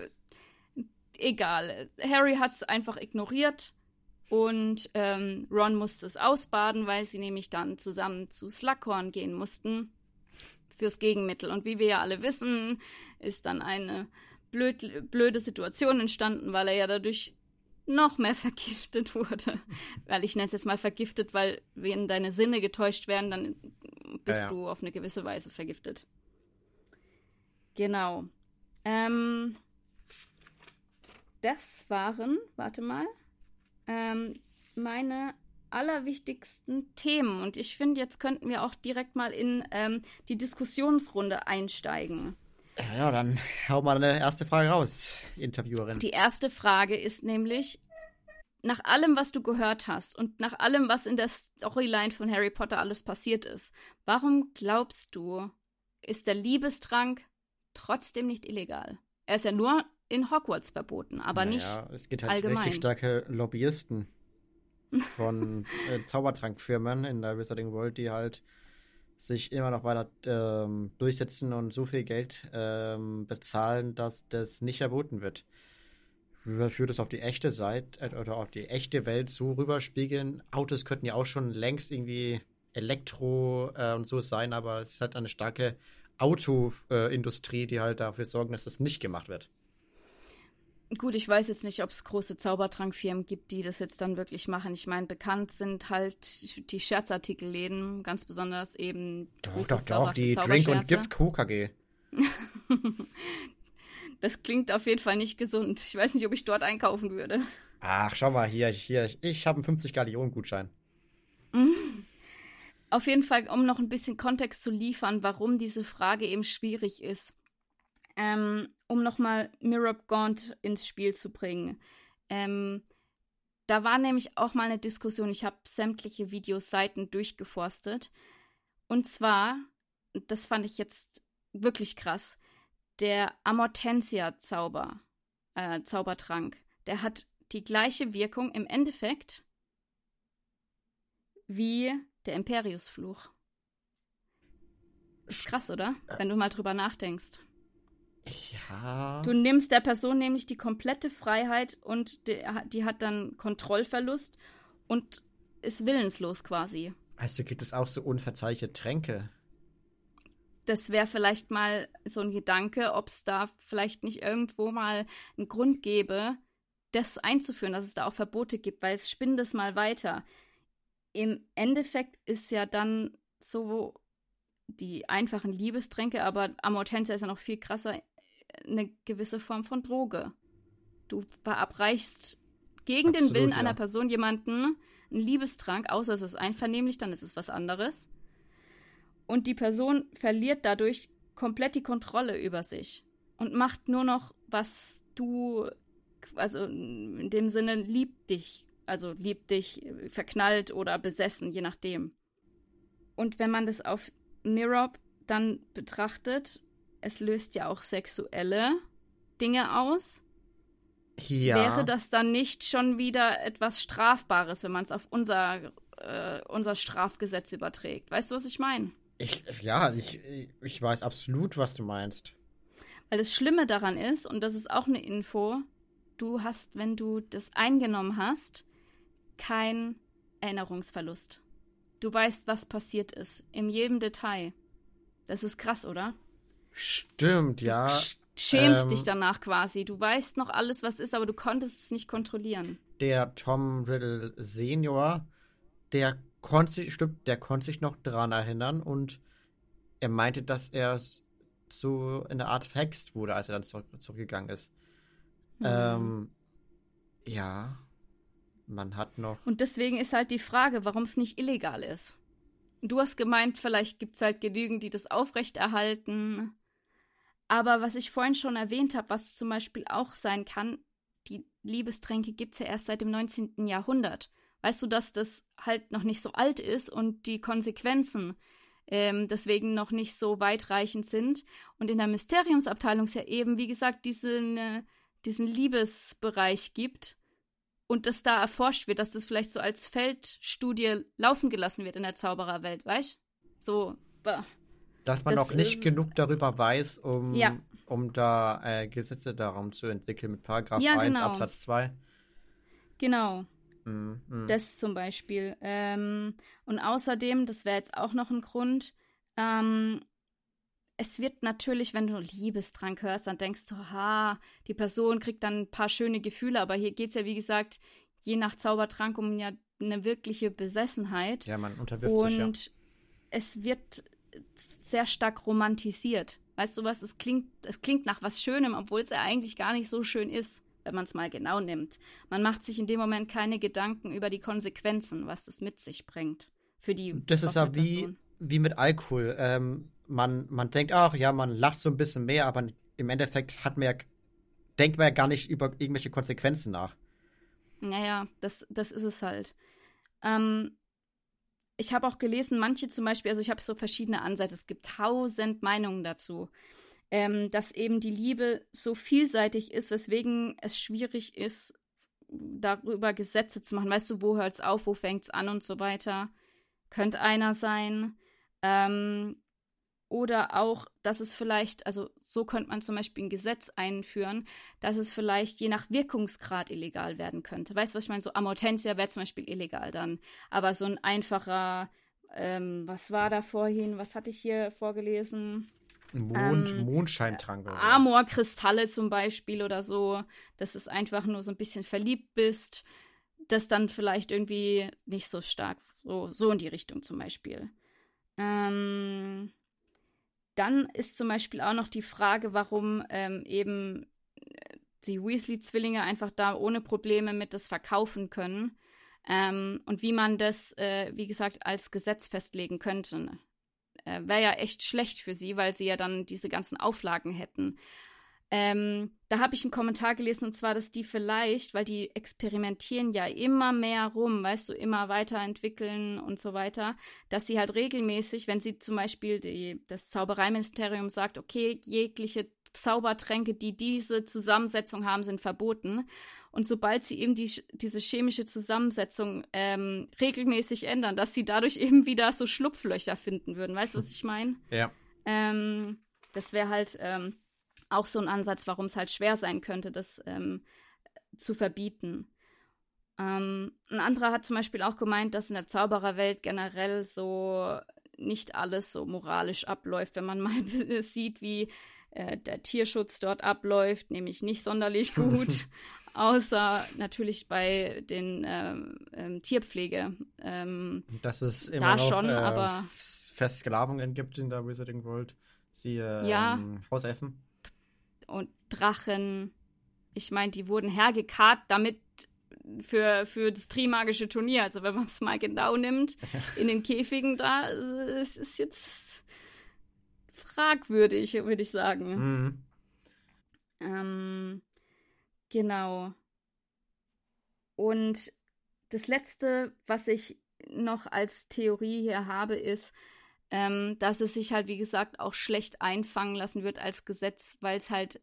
egal. Harry hat es einfach ignoriert und ähm, Ron musste es ausbaden, weil sie nämlich dann zusammen zu Slughorn gehen mussten fürs Gegenmittel. Und wie wir ja alle wissen, ist dann eine blöd, blöde Situation entstanden, weil er ja dadurch noch mehr vergiftet wurde. weil ich nenne es jetzt mal vergiftet, weil wenn deine Sinne getäuscht werden, dann bist ja, ja. du auf eine gewisse Weise vergiftet. Genau. Ähm, das waren, warte mal, ähm, meine allerwichtigsten Themen. Und ich finde, jetzt könnten wir auch direkt mal in ähm, die Diskussionsrunde einsteigen. Ja, dann hau mal eine erste Frage raus, Interviewerin. Die erste Frage ist nämlich, nach allem, was du gehört hast und nach allem, was in der Storyline von Harry Potter alles passiert ist, warum glaubst du, ist der Liebestrank trotzdem nicht illegal? Er ist ja nur in Hogwarts verboten, aber naja, nicht es gibt halt allgemein. richtig starke Lobbyisten von äh, Zaubertrankfirmen in der Wizarding World, die halt sich immer noch weiter ähm, durchsetzen und so viel Geld ähm, bezahlen, dass das nicht verboten wird. Würde das auf die echte Seite äh, oder auf die echte Welt so rüberspiegeln. Autos könnten ja auch schon längst irgendwie Elektro äh, und so sein, aber es ist halt eine starke Autoindustrie, die halt dafür sorgen, dass das nicht gemacht wird. Gut, ich weiß jetzt nicht, ob es große Zaubertrankfirmen gibt, die das jetzt dann wirklich machen. Ich meine, bekannt sind halt die Scherzartikelläden, ganz besonders eben. Doch, doch, doch, die Drink- und Gift Coca G. das klingt auf jeden Fall nicht gesund. Ich weiß nicht, ob ich dort einkaufen würde. Ach, schau mal hier, hier, ich habe einen 50 Gallionen Gutschein. Auf jeden Fall, um noch ein bisschen Kontext zu liefern, warum diese Frage eben schwierig ist ähm, um nochmal Mirab Gaunt ins Spiel zu bringen. Ähm, da war nämlich auch mal eine Diskussion, ich habe sämtliche Videoseiten durchgeforstet. Und zwar, das fand ich jetzt wirklich krass, der Amortensia-Zauber, äh, Zaubertrank, der hat die gleiche Wirkung im Endeffekt wie der Imperiusfluch. Ist krass, oder? Wenn du mal drüber nachdenkst. Ja. Du nimmst der Person nämlich die komplette Freiheit und die, die hat dann Kontrollverlust und ist willenslos quasi. Also gibt es auch so unverzeihliche Tränke? Das wäre vielleicht mal so ein Gedanke, ob es da vielleicht nicht irgendwo mal einen Grund gäbe, das einzuführen, dass es da auch Verbote gibt, weil es spinnt es mal weiter. Im Endeffekt ist ja dann so die einfachen Liebestränke, aber Amortensia ist ja noch viel krasser eine gewisse Form von Droge. Du verabreichst gegen Absolut, den Willen ja. einer Person jemanden einen Liebestrank, außer es ist einvernehmlich, dann ist es was anderes. Und die Person verliert dadurch komplett die Kontrolle über sich und macht nur noch, was du, also in dem Sinne, liebt dich, also liebt dich verknallt oder besessen, je nachdem. Und wenn man das auf Mirob dann betrachtet, es löst ja auch sexuelle Dinge aus. Ja. Wäre das dann nicht schon wieder etwas Strafbares, wenn man es auf unser, äh, unser Strafgesetz überträgt? Weißt du, was ich meine? Ich, ja, ich, ich weiß absolut, was du meinst. Weil das Schlimme daran ist, und das ist auch eine Info, du hast, wenn du das eingenommen hast, kein Erinnerungsverlust. Du weißt, was passiert ist, in jedem Detail. Das ist krass, oder? Stimmt, ja. Du schämst ähm, dich danach quasi. Du weißt noch alles, was ist, aber du konntest es nicht kontrollieren. Der Tom Riddle Senior, der konnte sich, stimmt, der konnte sich noch dran erinnern und er meinte, dass er so in der Art verhext wurde, als er dann zurück, zurückgegangen ist. Mhm. Ähm, ja. man hat noch. Und deswegen ist halt die Frage, warum es nicht illegal ist. Du hast gemeint, vielleicht gibt es halt genügend, die das aufrechterhalten. Aber was ich vorhin schon erwähnt habe, was zum Beispiel auch sein kann, die Liebestränke gibt es ja erst seit dem 19. Jahrhundert. Weißt du, dass das halt noch nicht so alt ist und die Konsequenzen ähm, deswegen noch nicht so weitreichend sind. Und in der Mysteriumsabteilung es ja eben, wie gesagt, diesen, äh, diesen Liebesbereich gibt und das da erforscht wird, dass das vielleicht so als Feldstudie laufen gelassen wird in der Zaubererwelt, weißt So. Bah. Dass man das noch nicht genug darüber weiß, um, ja. um da äh, Gesetze darum zu entwickeln mit Paragraph ja, 1 genau. Absatz 2. Genau. Mhm, mh. Das zum Beispiel. Ähm, und außerdem, das wäre jetzt auch noch ein Grund, ähm, es wird natürlich, wenn du Liebestrank hörst, dann denkst du, ha, die Person kriegt dann ein paar schöne Gefühle, aber hier geht es ja, wie gesagt, je nach Zaubertrank um ja eine wirkliche Besessenheit. Ja, man unterwirft und sich, ja. Und es wird sehr stark romantisiert. Weißt du was, es klingt, es klingt nach was Schönem, obwohl es ja eigentlich gar nicht so schön ist wenn man es mal genau nimmt. Man macht sich in dem Moment keine Gedanken über die Konsequenzen, was das mit sich bringt. Für die Das ist ja wie, wie mit Alkohol. Ähm, man, man denkt, ach ja, man lacht so ein bisschen mehr, aber im Endeffekt hat man ja, denkt man ja gar nicht über irgendwelche Konsequenzen nach. Naja, das, das ist es halt. Ähm, ich habe auch gelesen, manche zum Beispiel, also ich habe so verschiedene Ansätze, es gibt tausend Meinungen dazu ähm, dass eben die Liebe so vielseitig ist, weswegen es schwierig ist, darüber Gesetze zu machen. Weißt du, wo hört es auf, wo fängt es an und so weiter. Könnte einer sein. Ähm, oder auch, dass es vielleicht, also so könnte man zum Beispiel ein Gesetz einführen, dass es vielleicht je nach Wirkungsgrad illegal werden könnte. Weißt du, was ich meine? So Amortensia wäre zum Beispiel illegal dann. Aber so ein einfacher, ähm, was war da vorhin, was hatte ich hier vorgelesen? Mond, ähm, Mondscheintrank. Oder? Amorkristalle zum Beispiel oder so, dass es einfach nur so ein bisschen verliebt bist, das dann vielleicht irgendwie nicht so stark, so, so in die Richtung zum Beispiel. Ähm, dann ist zum Beispiel auch noch die Frage, warum ähm, eben äh, die Weasley-Zwillinge einfach da ohne Probleme mit das verkaufen können. Ähm, und wie man das, äh, wie gesagt, als Gesetz festlegen könnte äh, wäre ja echt schlecht für sie, weil sie ja dann diese ganzen Auflagen hätten. Ähm, da habe ich einen Kommentar gelesen und zwar, dass die vielleicht, weil die experimentieren ja immer mehr rum, weißt du, immer weiterentwickeln und so weiter, dass sie halt regelmäßig, wenn sie zum Beispiel die, das Zaubereiministerium sagt, okay, jegliche Zaubertränke, die diese Zusammensetzung haben, sind verboten. Und sobald sie eben die, diese chemische Zusammensetzung ähm, regelmäßig ändern, dass sie dadurch eben wieder so Schlupflöcher finden würden. Weißt du, was ich meine? Ja. Ähm, das wäre halt ähm, auch so ein Ansatz, warum es halt schwer sein könnte, das ähm, zu verbieten. Ähm, ein anderer hat zum Beispiel auch gemeint, dass in der Zaubererwelt generell so nicht alles so moralisch abläuft, wenn man mal sieht, wie äh, der Tierschutz dort abläuft, nämlich nicht sonderlich gut. außer natürlich bei den ähm, ähm, Tierpflege. Ähm, Dass es immer da noch, schon, äh, aber Versklavungen gibt in der Wizarding World. Siehe ja, ähm, Hauselfen. Und Drachen. Ich meine, die wurden hergekarrt, damit für, für das Trimagische Turnier. Also wenn man es mal genau nimmt, in den Käfigen da, es ist jetzt fragwürdig, würde ich sagen. Mhm. Ähm, genau. Und das Letzte, was ich noch als Theorie hier habe, ist, ähm, dass es sich halt, wie gesagt, auch schlecht einfangen lassen wird als Gesetz, weil es halt,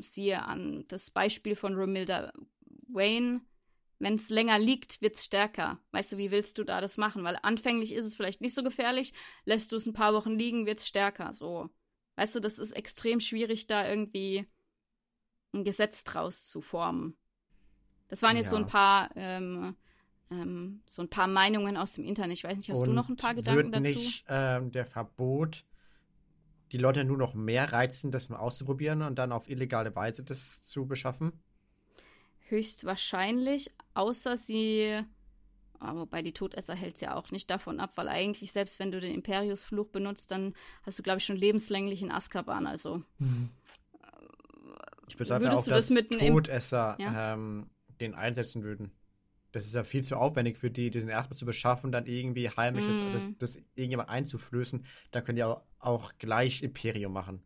siehe an das Beispiel von Romilda Wayne, wenn es länger liegt, wird es stärker. Weißt du, wie willst du da das machen? Weil anfänglich ist es vielleicht nicht so gefährlich, lässt du es ein paar Wochen liegen, wird es stärker. So. Weißt du, das ist extrem schwierig, da irgendwie ein Gesetz draus zu formen. Das waren jetzt ja. so ein paar, ähm, ähm, so ein paar Meinungen aus dem Internet. Ich weiß nicht, hast Und du noch ein paar Gedanken dazu? Nicht ähm, der Verbot die Leute nur noch mehr reizen, das mal auszuprobieren und dann auf illegale Weise das zu beschaffen? Höchstwahrscheinlich, außer sie. Oh, wobei die Todesser hält es ja auch nicht davon ab, weil eigentlich, selbst wenn du den Imperius-Fluch benutzt, dann hast du, glaube ich, schon lebenslänglich in Azkaban. Also. Mhm. Ich bezweifle auch, dass das Todesser ja? ähm, den einsetzen würden. Das ist ja viel zu aufwendig für die, den erstmal zu beschaffen, dann irgendwie heimlich mm. das, das, das irgendjemand einzuflößen. Dann können die auch, auch gleich Imperium machen.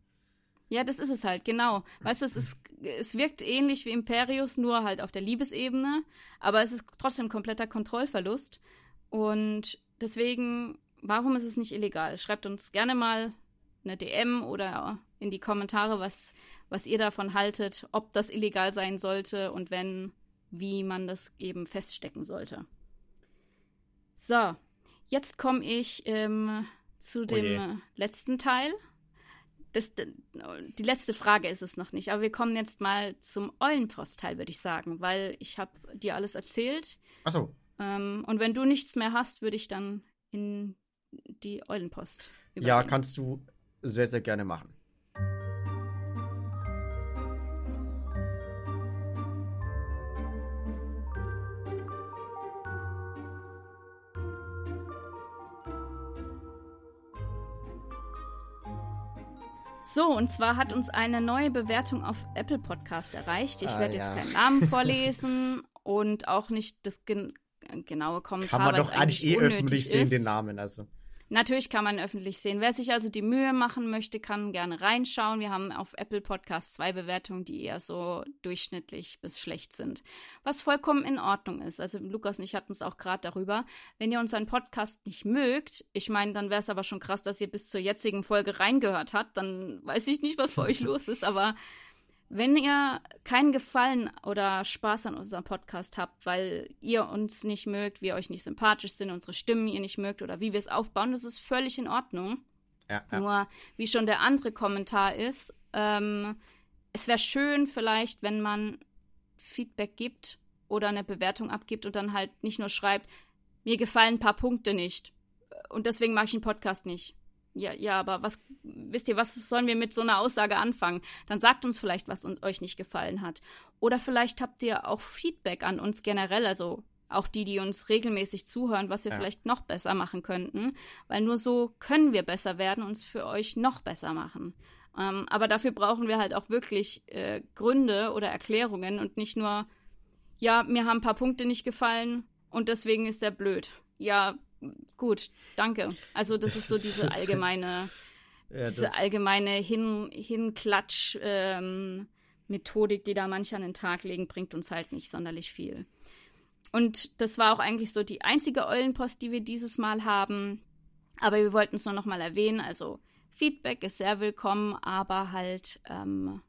Ja, das ist es halt, genau. Weißt du, es, ist, es wirkt ähnlich wie Imperius, nur halt auf der Liebesebene, aber es ist trotzdem kompletter Kontrollverlust. Und deswegen, warum ist es nicht illegal? Schreibt uns gerne mal eine DM oder in die Kommentare, was, was ihr davon haltet, ob das illegal sein sollte und wenn, wie man das eben feststecken sollte. So, jetzt komme ich ähm, zu oh dem oh letzten Teil. Das, die letzte Frage ist es noch nicht, aber wir kommen jetzt mal zum Eulenpost-Teil, würde ich sagen, weil ich habe dir alles erzählt. Ach so. Ähm, und wenn du nichts mehr hast, würde ich dann in die Eulenpost übergehen. Ja, kannst du sehr, sehr gerne machen. So, und zwar hat uns eine neue Bewertung auf Apple Podcast erreicht. Ich ah, werde ja. jetzt keinen Namen vorlesen und auch nicht das gen genaue Kommentar. Kann man doch eigentlich eh öffentlich sehen, den Namen. Also. Natürlich kann man öffentlich sehen. Wer sich also die Mühe machen möchte, kann gerne reinschauen. Wir haben auf Apple Podcast zwei Bewertungen, die eher so durchschnittlich bis schlecht sind. Was vollkommen in Ordnung ist. Also Lukas und ich hatten es auch gerade darüber. Wenn ihr unseren Podcast nicht mögt, ich meine, dann wäre es aber schon krass, dass ihr bis zur jetzigen Folge reingehört habt. Dann weiß ich nicht, was bei euch los ist, aber wenn ihr keinen Gefallen oder Spaß an unserem Podcast habt, weil ihr uns nicht mögt, wir euch nicht sympathisch sind, unsere Stimmen ihr nicht mögt oder wie wir es aufbauen, das ist völlig in Ordnung. Ja, ja. Nur, wie schon der andere Kommentar ist, ähm, es wäre schön vielleicht, wenn man Feedback gibt oder eine Bewertung abgibt und dann halt nicht nur schreibt, mir gefallen ein paar Punkte nicht und deswegen mache ich einen Podcast nicht. Ja, ja, aber was, wisst ihr, was sollen wir mit so einer Aussage anfangen? Dann sagt uns vielleicht, was uns, euch nicht gefallen hat. Oder vielleicht habt ihr auch Feedback an uns generell, also auch die, die uns regelmäßig zuhören, was wir ja. vielleicht noch besser machen könnten. Weil nur so können wir besser werden und es für euch noch besser machen. Ähm, aber dafür brauchen wir halt auch wirklich äh, Gründe oder Erklärungen und nicht nur, ja, mir haben ein paar Punkte nicht gefallen und deswegen ist der blöd. Ja, gut, danke. Also das ist so diese allgemeine, ja, diese allgemeine Hin Hinklatsch ähm, Methodik, die da manche an den Tag legen, bringt uns halt nicht sonderlich viel. Und das war auch eigentlich so die einzige Eulenpost, die wir dieses Mal haben. Aber wir wollten es nur noch mal erwähnen. Also Feedback ist sehr willkommen, aber halt ähm,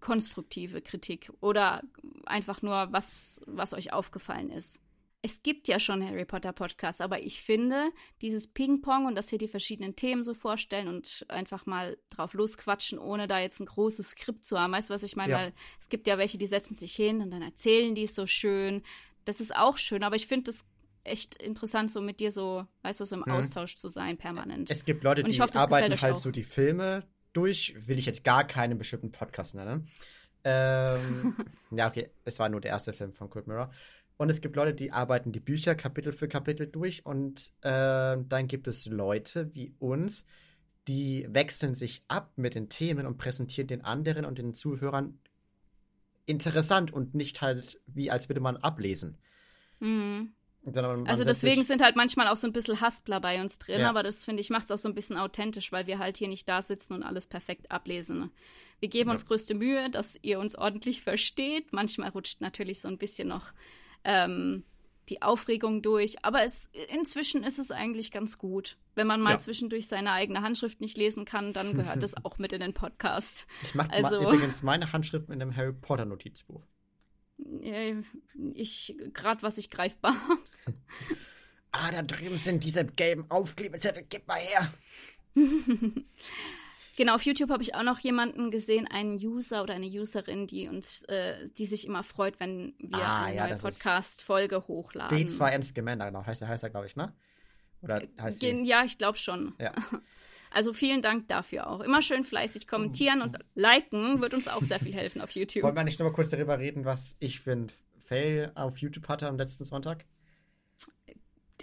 konstruktive Kritik oder einfach nur was, was euch aufgefallen ist es gibt ja schon Harry Potter Podcasts, aber ich finde, dieses Ping-Pong und dass wir die verschiedenen Themen so vorstellen und einfach mal drauf losquatschen, ohne da jetzt ein großes Skript zu haben. Weißt du, was ich meine? Ja. Weil es gibt ja welche, die setzen sich hin und dann erzählen die es so schön. Das ist auch schön, aber ich finde es echt interessant, so mit dir so, weißt du, so im mhm. Austausch zu sein, permanent. Es gibt Leute, die hoffe, arbeiten halt auch. so die Filme durch, will ich jetzt gar keinen bestimmten Podcast nennen. Ähm, ja, okay, es war nur der erste Film von Cold Mirror. Und es gibt Leute, die arbeiten die Bücher Kapitel für Kapitel durch. Und äh, dann gibt es Leute wie uns, die wechseln sich ab mit den Themen und präsentieren den anderen und den Zuhörern interessant und nicht halt wie als würde man ablesen. Mhm. Also deswegen sind halt manchmal auch so ein bisschen Haspler bei uns drin, ja. aber das finde ich macht es auch so ein bisschen authentisch, weil wir halt hier nicht da sitzen und alles perfekt ablesen. Wir geben ja. uns größte Mühe, dass ihr uns ordentlich versteht. Manchmal rutscht natürlich so ein bisschen noch ähm, die Aufregung durch. Aber es, inzwischen ist es eigentlich ganz gut. Wenn man mal ja. zwischendurch seine eigene Handschrift nicht lesen kann, dann gehört es auch mit in den Podcast. Ich mache also, übrigens meine Handschrift in einem Harry Potter Notizbuch. Ich, gerade was ich greifbar. ah, da drüben sind diese gelben Aufklebezettel. Gib mal her. Genau, auf YouTube habe ich auch noch jemanden gesehen, einen User oder eine Userin, die uns, äh, die sich immer freut, wenn wir ah, eine ja, neue Podcast-Folge hochladen. B2N Scamander, genau, heißt, heißt er, glaube ich, ne? Oder heißt sie? Ja, ich glaube schon. Ja. Also vielen Dank dafür auch. Immer schön fleißig kommentieren und liken wird uns auch sehr viel helfen auf YouTube. Wollen wir nicht nur mal kurz darüber reden, was ich für ein Fail auf YouTube hatte am letzten Sonntag?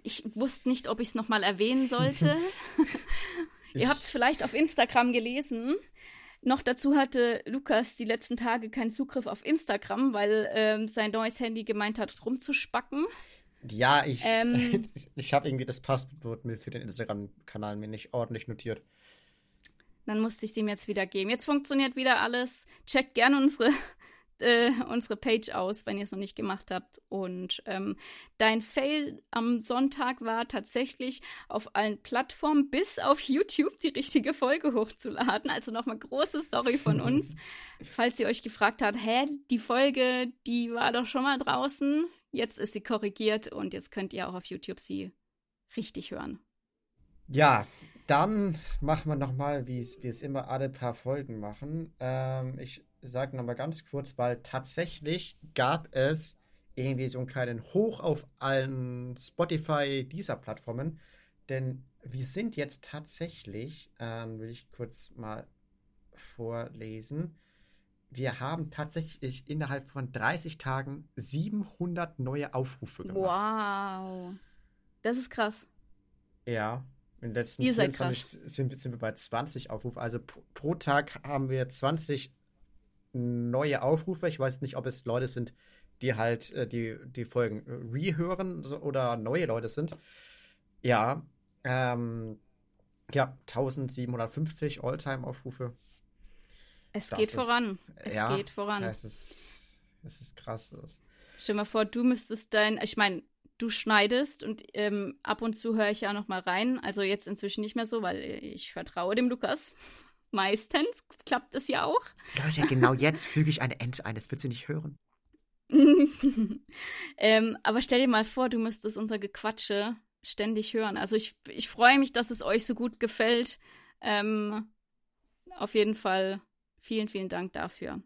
Ich wusste nicht, ob ich es nochmal erwähnen sollte. Ihr habt es vielleicht auf Instagram gelesen. Noch dazu hatte Lukas die letzten Tage keinen Zugriff auf Instagram, weil ähm, sein neues Handy gemeint hat, rumzuspacken. Ja, ich, Ähm. ich habe irgendwie das Passwort für den Instagram-Kanal mir nicht ordentlich notiert. Dann musste ich es ihm jetzt wieder geben. Jetzt funktioniert wieder alles. Checkt gerne unsere, äh, unsere Page aus, wenn ihr es noch nicht gemacht habt. Und ähm, dein Fail am Sonntag war tatsächlich auf allen Plattformen bis auf YouTube die richtige Folge hochzuladen. Also nochmal große Story von uns. Falls ihr euch gefragt habt, hä, die Folge, die war doch schon mal draußen. Jetzt ist sie korrigiert und jetzt könnt ihr auch auf YouTube sie richtig hören. Ja, dann machen wir nochmal, wie es, immer alle paar Folgen machen. Ähm, ich sage nochmal ganz kurz, weil tatsächlich gab es irgendwie so einen kleinen Hoch auf allen Spotify dieser Plattformen. Denn wir sind jetzt tatsächlich, ähm, will ich kurz mal vorlesen. Wir haben tatsächlich innerhalb von 30 Tagen 700 neue Aufrufe gemacht. Wow. Das ist krass. Ja, in den letzten Ihr seid 24 sind, sind wir bei 20 Aufrufe. Also pro, pro Tag haben wir 20 neue Aufrufe. Ich weiß nicht, ob es Leute sind, die halt äh, die, die Folgen äh, rehören so, oder neue Leute sind. Ja, ähm, ja, 1750 Alltime-Aufrufe. Es Das geht ist- voran. Es ja, geht voran. Es ist, es ist krass. Das, Stell mal vor, du müsstest dein, ich meine, du schneidest und ähm, ab und zu höre ich ja noch mal rein. Also jetzt inzwischen nicht mehr so, weil ich vertraue dem Lukas. Meistens klappt es ja auch. Leute, genau jetzt füge ich eine Ente ein. Das wird sie nicht hören. ähm, aber stell dir mal vor, du müsstest unser Gequatsche ständig hören. Also ich, ich freue mich, dass es euch so gut gefällt. Ähm, auf jeden Fall vielen, vielen Dank dafür.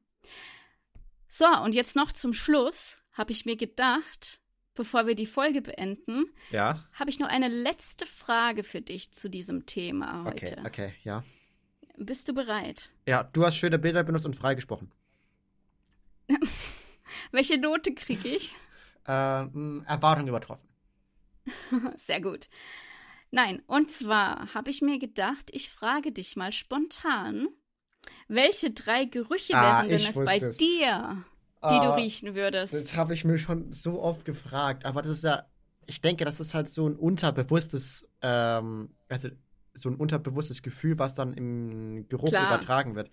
So, und jetzt noch zum Schluss habe ich mir gedacht, bevor wir die Folge beenden, Ja, habe ich noch eine letzte Frage für dich zu diesem Thema heute. okay, okay, ja. Bist du bereit? Ja, du hast schöne Bilder benutzt und freigesprochen. Welche Note kriege ich? Äh, mh, Erwartung übertroffen. Sehr gut. Nein, und zwar habe ich mir gedacht, ich frage dich mal spontan, welche drei Gerüche Ah, wären denn es bei es. dir, die du Ah, riechen würdest? Das habe ich mir schon so oft gefragt, aber das ist ja, ich denke, das ist halt so ein unterbewusstes, ähm, also so ein unterbewusstes Gefühl, was dann im Geruch Klar. übertragen wird.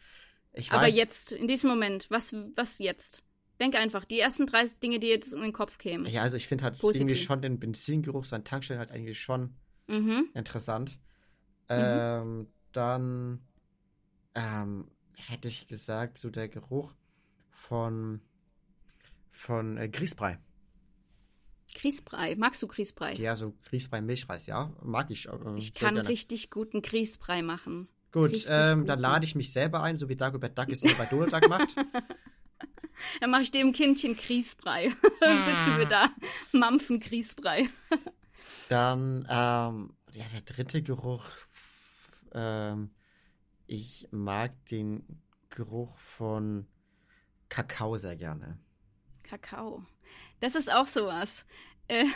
Ich Aber weiß, jetzt, in diesem Moment, was, was jetzt? Denk einfach, die ersten drei Dinge, die jetzt in den Kopf kämen. Ja, also ich finde halt Positiv. irgendwie schon den Benzingeruch, sein Tankstellen halt eigentlich schon Mhm. interessant. Ähm, dann ähm, hätte ich gesagt, so der Geruch von von äh, Grießbrei. Grießbrei. Magst du Grießbrei? Ja, so Grießbrei Milchreis, ja, mag ich. Äh, ich sehr kann gerne. richtig guten Grießbrei machen. Gut, ähm, gut, dann lade ich mich selber ein, so wie Dagobert Duck es hier bei Donald Duck macht. Dann mache ich dem Kindchen Grießbrei. Dann sitzen wir da, mampfen Grießbrei. Dann, ähm, ja, der dritte Geruch, ähm, ich mag den Geruch von Kakao sehr gerne. Kakao. Das ist auch sowas. Äh,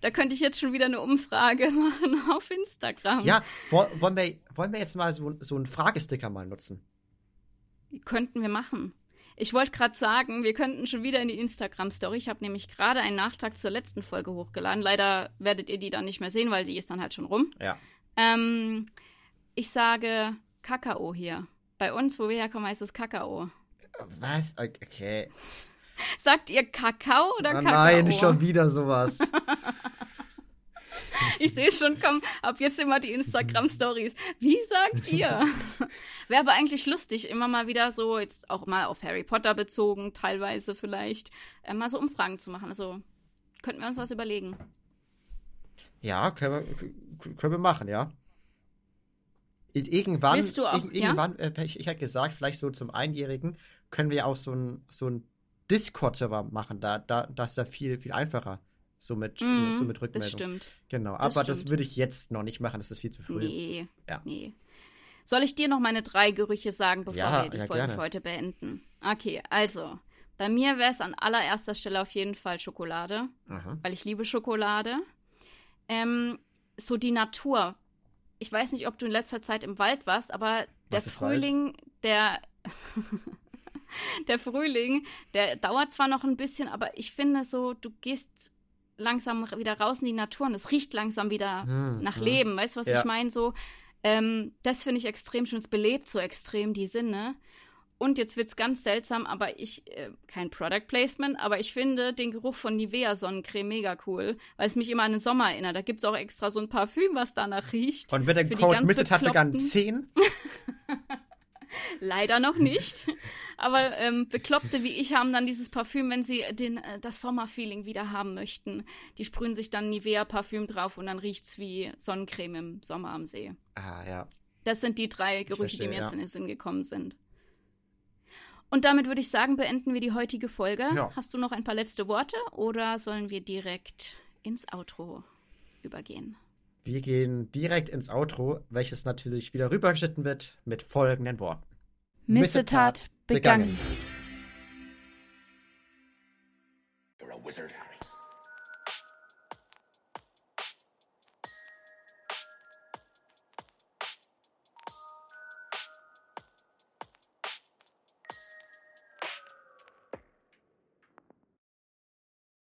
da könnte ich jetzt schon wieder eine Umfrage machen auf Instagram. Ja, wo, wollen, wir, wollen wir jetzt mal so, so einen Fragesticker mal nutzen? Könnten wir machen. Ich wollte gerade sagen, wir könnten schon wieder in die Instagram-Story. Ich habe nämlich gerade einen Nachtrag zur letzten Folge hochgeladen. Leider werdet ihr die dann nicht mehr sehen, weil die ist dann halt schon rum. Ja. Ähm, ich sage Kakao hier. Bei uns, wo wir herkommen, heißt es Kakao. Was? Okay. Sagt ihr Kakao oder Kakao? nein, schon wieder sowas. Ich sehe schon, komm, ab jetzt immer die Instagram-Stories. Wie sagt ihr? Wäre aber eigentlich lustig, immer mal wieder so, jetzt auch mal auf Harry Potter bezogen, teilweise vielleicht, äh, mal so Umfragen zu machen. Also könnten wir uns was überlegen. Ja, können wir, können wir machen, ja. Ir- Irgendwann, du auch, irg- irgendwann äh, ich, ich hätte gesagt, vielleicht so zum Einjährigen können wir auch so ein, so ein Discord-Server machen. Da, da, das ist ja viel, viel einfacher. So mit, Mhm, so mit Das Rückmeldung. stimmt. Genau, Das aber das stimmt. würde ich jetzt noch nicht machen, das ist viel zu früh. Nee. Ja. Nee. Soll ich dir noch meine drei Gerüche sagen, bevor Ja, wir die ja, Folge gerne. für heute beenden? Okay, also. Bei mir wäre es an allererster Stelle auf jeden Fall Schokolade. Aha. weil ich liebe Schokolade. Ähm, so die Natur. Ich weiß nicht, ob du in letzter Zeit im Wald warst, aber der Was Wald? Frühling, der der Frühling, der dauert zwar noch ein bisschen, aber ich finde so, du gehst langsam wieder raus in die Natur und es riecht langsam wieder hm, nach hm. Leben. Weißt du, was ja. ich meine? So, ähm, das finde ich extrem schön. Es belebt so extrem die Sinne. Und jetzt wird es ganz seltsam, aber ich, äh, kein Product Placement, aber ich finde den Geruch von Nivea Sonnencreme mega cool, weil es mich immer an den Sommer erinnert. Da gibt es auch extra so ein Parfüm, was danach riecht. Und mit dem Code Misset hat begann 10. Leider noch nicht. Aber ähm, Bekloppte wie ich haben dann dieses Parfüm, wenn sie den, äh, das Sommerfeeling wieder haben möchten. Die sprühen sich dann Nivea-Parfüm drauf und dann riecht es wie Sonnencreme im Sommer am See. Ah, ja. Das sind die drei Gerüche, verstehe, die mir jetzt ja. in den Sinn gekommen sind. Und damit würde ich sagen, beenden wir die heutige Folge. Ja. Hast du noch ein paar letzte Worte oder sollen wir direkt ins Outro übergehen? Wir gehen direkt ins Outro, welches natürlich wieder rübergeschnitten wird mit folgenden Worten. Missetat begangen. begangen. You're a wizard.